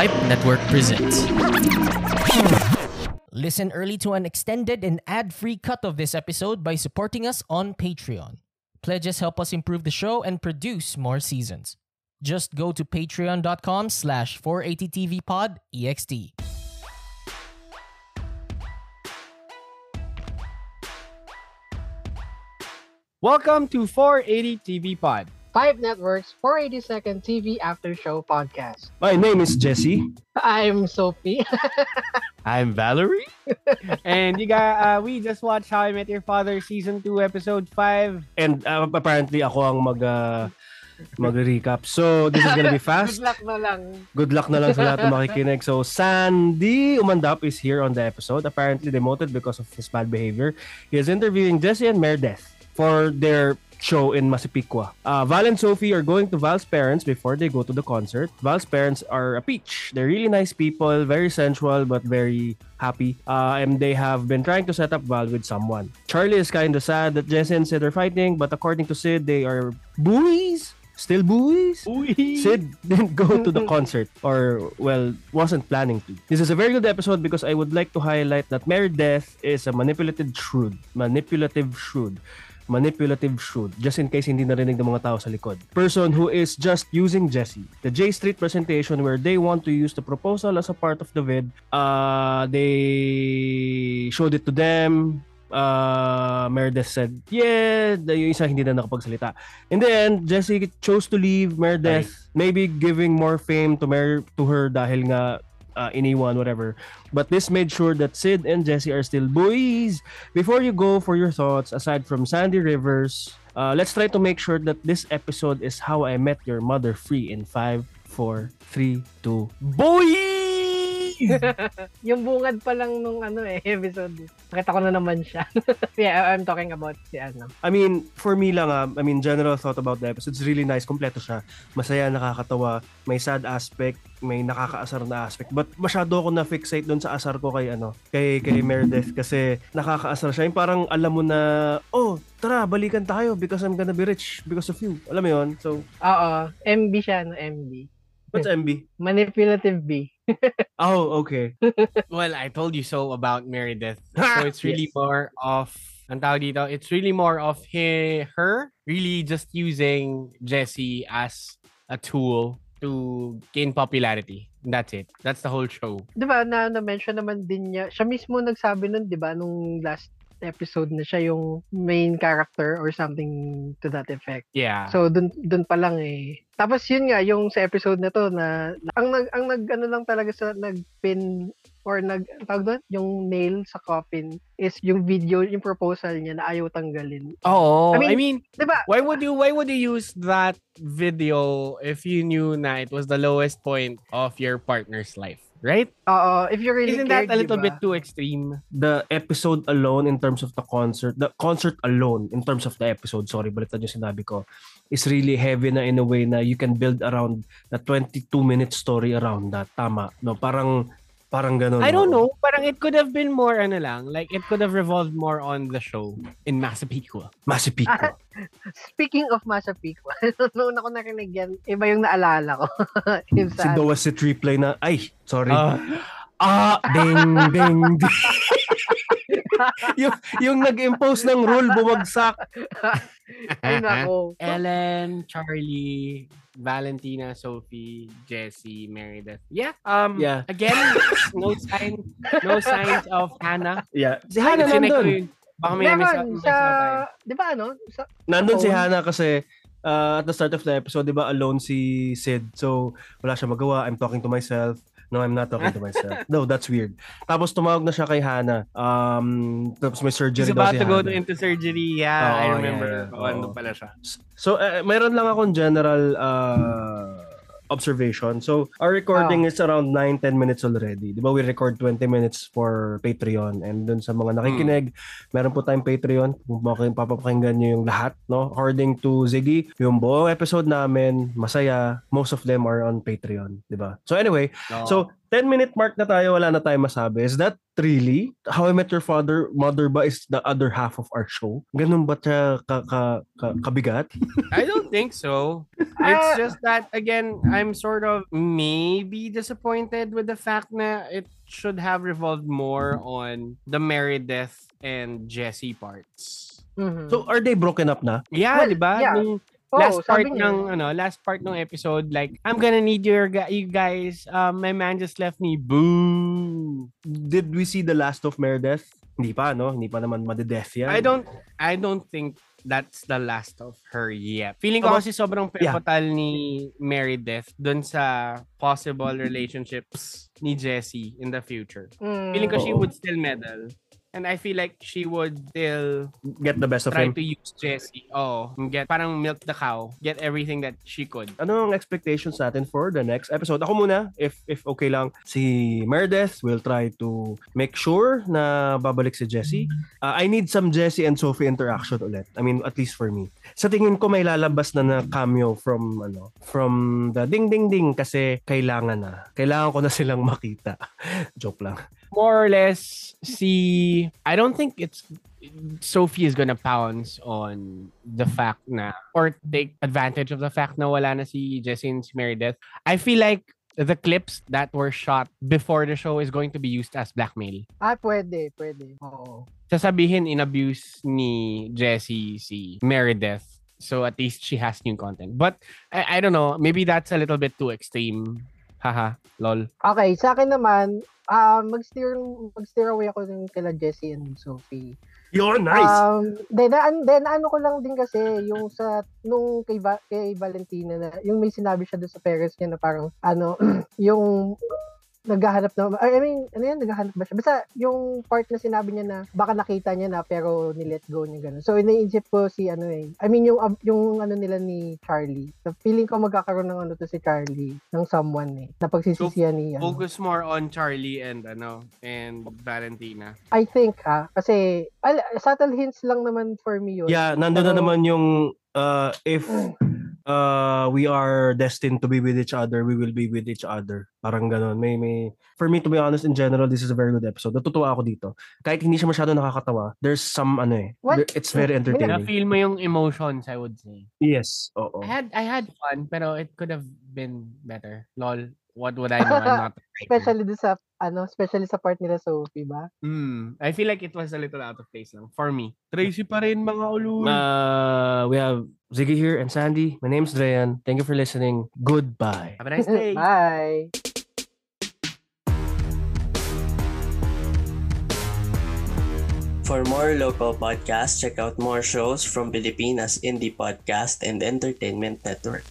Pipe Network presents. Listen early to an extended and ad-free cut of this episode by supporting us on Patreon. Pledges help us improve the show and produce more seasons. Just go to patreon.com slash 480tvpod.ext. Welcome to 480 TV Pod. Five Networks 482nd TV After Show podcast. My name is Jesse. I'm Sophie. I'm Valerie. and you got, uh, we just watched How I Met Your Father Season 2, Episode 5. And uh, apparently ako ang mag uh, mag-recap. So, this is gonna be fast. Good luck na lang. Good luck na lang sa lahat ng makikinig. So, Sandy Umandap is here on the episode. Apparently demoted because of his bad behavior. He is interviewing Jesse and Meredith for their show in Masipikwa. Uh, Val and Sophie are going to Val's parents before they go to the concert. Val's parents are a peach. They're really nice people, very sensual but very happy. Uh, and they have been trying to set up Val with someone. Charlie is kind of sad that Jesse and Sid are fighting, but according to Sid, they are buoys. Still buoys? Sid didn't go to the concert or, well, wasn't planning to. This is a very good episode because I would like to highlight that Meredith is a manipulative shrewd. Manipulative shrewd manipulative shrewd just in case hindi narinig ng mga tao sa likod. Person who is just using Jesse. The J Street presentation where they want to use the proposal as a part of the vid. Uh, they showed it to them. Uh, Meredith said, yeah, yung isa hindi na nakapagsalita. In the end, Jesse chose to leave Meredith, right. maybe giving more fame to Mer to her dahil nga uh, iniwan, whatever. But this made sure that Sid and Jesse are still boys. Before you go for your thoughts, aside from Sandy Rivers, uh, let's try to make sure that this episode is How I Met Your Mother free in 5, 4, 3, 2, boy! yung bungad pa lang nung ano eh, episode. Nakita ko na naman siya. yeah, I'm talking about si ano. I mean, for me lang ah, I mean, general thought about the episode. It's really nice. Kompleto siya. Masaya, nakakatawa. May sad aspect. May nakakaasar na aspect. But masyado ako na-fixate doon sa asar ko kay ano, kay, kay Meredith. Kasi nakakaasar siya. Yung parang alam mo na, oh, tara, balikan tayo because I'm gonna be rich because of you. Alam mo yon So, Oo. MB siya, no? MB. What's MB? Manipulative B. oh, okay. well, I told you so about Meredith. So it's really yes. more of ang tawag dito, it's really more of he, her really just using Jesse as a tool to gain popularity. That's it. That's the whole show. 'Di ba na na-mention naman din niya. Siya mismo nagsabi nun, 'di ba, nung last episode na siya yung main character or something to that effect. Yeah. So dun dun pa lang eh. Tapos yun nga yung sa episode na to na ang nag ang nag ano lang talaga sa nagpin or nag tawag doon yung nail sa coffin is yung video yung proposal niya na ayaw tanggalin. Oh, I mean, I mean 'di ba? Why would you why would you use that video if you knew na it was the lowest point of your partner's life? Right? Oo, if you really Isn't cared, that a little diba? bit too extreme? The episode alone in terms of the concert, the concert alone in terms of the episode, sorry, baliktad yung sinabi ko, is really heavy na in a way na you can build around the 22 minute story around that. Tama. No, parang Parang ganun. I don't know. Parang it could have been more ano lang. Like it could have revolved more on the show in Massapequa. Massapequa. Speaking of Massapequa, noon ako narinig yan, iba yung naalala ko. yung si Doa si replay na, ay, sorry. Uh, ah, ding, ding, ding. yung, yung nag-impose ng rule, bumagsak. Ay, nako. Ellen, Charlie, Valentina, Sophie, Jessie, Meredith. Yeah. Um yeah. again, no sign no signs of Hannah. Yeah. Si Hannah nandun. Baka may miss out, sa, di ba ano? Sa, nandun si Hannah kasi uh, at the start of the episode, di ba, alone si Sid. So, wala siya magawa. I'm talking to myself. No, I'm not talking to myself. no, that's weird. Tapos tumawag na siya kay Hannah. Um, tapos may surgery He's daw about si to go Hannah. into surgery. Yeah, Oo, I remember. yeah, yeah. Oh, ano pala siya. So, uh, mayroon lang akong general uh, observation. So, our recording is around 9-10 minutes already. Di ba, we record 20 minutes for Patreon. And dun sa mga nakikinig, meron po tayong Patreon. Kung papapakinggan nyo yung lahat, no? According to Ziggy, yung buong episode namin, masaya. Most of them are on Patreon, di ba? So, anyway, No. So, 10 minute mark na tayo, wala na tayo masabi. Is that really? How I Met Your Father, Mother ba is the other half of our show? Ganun ba siya ka, ka, ka, kabigat? I don't think so. It's just that again, I'm sort of maybe disappointed with the fact na it should have revolved more on the Meredith and Jesse parts. Mhm. So, are they broken up na? Yeah, Well, di ba? yeah. Nung Oo, last part niya. ng ano, last part ng episode like I'm gonna need your you guys. Um, my man just left me. Boo. Did we see the last of Meredith? Hindi pa, no? Hindi pa naman madedeath yan. I don't I don't think that's the last of her yet. Feeling ko kasi sobrang Yeah. pivotal ni Meredith dun sa possible relationships ni Jessie in the future. Mm. Feeling ko she Oo. would still meddle. And I feel like she would still Get the best of try him. to use Jessie. Oh, get parang milk the cow. Get everything that she could. Ano ang expectations natin for the next episode? Ako muna, if if okay lang, si Meredith will try to make sure na babalik si Jessie. Uh, I need some Jessie and Sophie interaction ulit. I mean, at least for me. Sa tingin ko may lalabas na na cameo from ano, from the ding ding ding kasi kailangan na. Kailangan ko na silang makita. Joke lang. More or less see I don't think it's Sophie is gonna pounce on the fact na or take advantage of the fact na wala na si si Meredith. I feel like the clips that were shot before the show is going to be used as blackmail. Ah, pwede, pwede. Oo. Sasabihin in-abuse ni Jessie si Meredith. So at least she has new content. But I, I don't know, maybe that's a little bit too extreme. Haha, lol. Okay, sa akin naman, ah mag-steer, mag-steer away ako ng kila Jessie and Sophie. Yun, Um, then, an- then ano ko lang din kasi, yung sa, nung kay, Va- kay Valentina na, yung may sinabi siya doon sa parents niya na parang, ano, yung naghahanap na, I mean, ano yan, naghahanap ba siya? Basta yung part na sinabi niya na baka nakita niya na pero nilet go niya gano'n. So, iniisip ko si ano eh, I mean, yung, ab- yung ano nila ni Charlie. So, feeling ko magkakaroon ng ano to si Charlie, ng someone eh, na pagsisisihan ni, ano. Focus more on Charlie and ano and Valentina. I think ha, kasi, al- subtle hints lang naman for me yun. Yeah, nandun na Pero- naman yung uh, if uh, we are destined to be with each other, we will be with each other. Parang ganon. May, may, for me, to be honest, in general, this is a very good episode. Natutuwa ako dito. Kahit hindi siya masyado nakakatawa, there's some, ano eh, What? there- it's very entertaining. Na-feel mo yung emotions, I would say. Yes, oo. I had I had fun, pero it could have been better. Lol. What would I know? I'm not. Especially doon sa, ano, especially sa part nila Sophie ba? Hmm. I feel like it was a little out of place lang. For me. Tracy pa rin, mga ulo. Uh, we have Ziggy here and Sandy. My name's Dreyan. Thank you for listening. Goodbye. Have a nice day. Bye! For more local podcasts, check out more shows from Pilipinas Indie Podcast and Entertainment Network.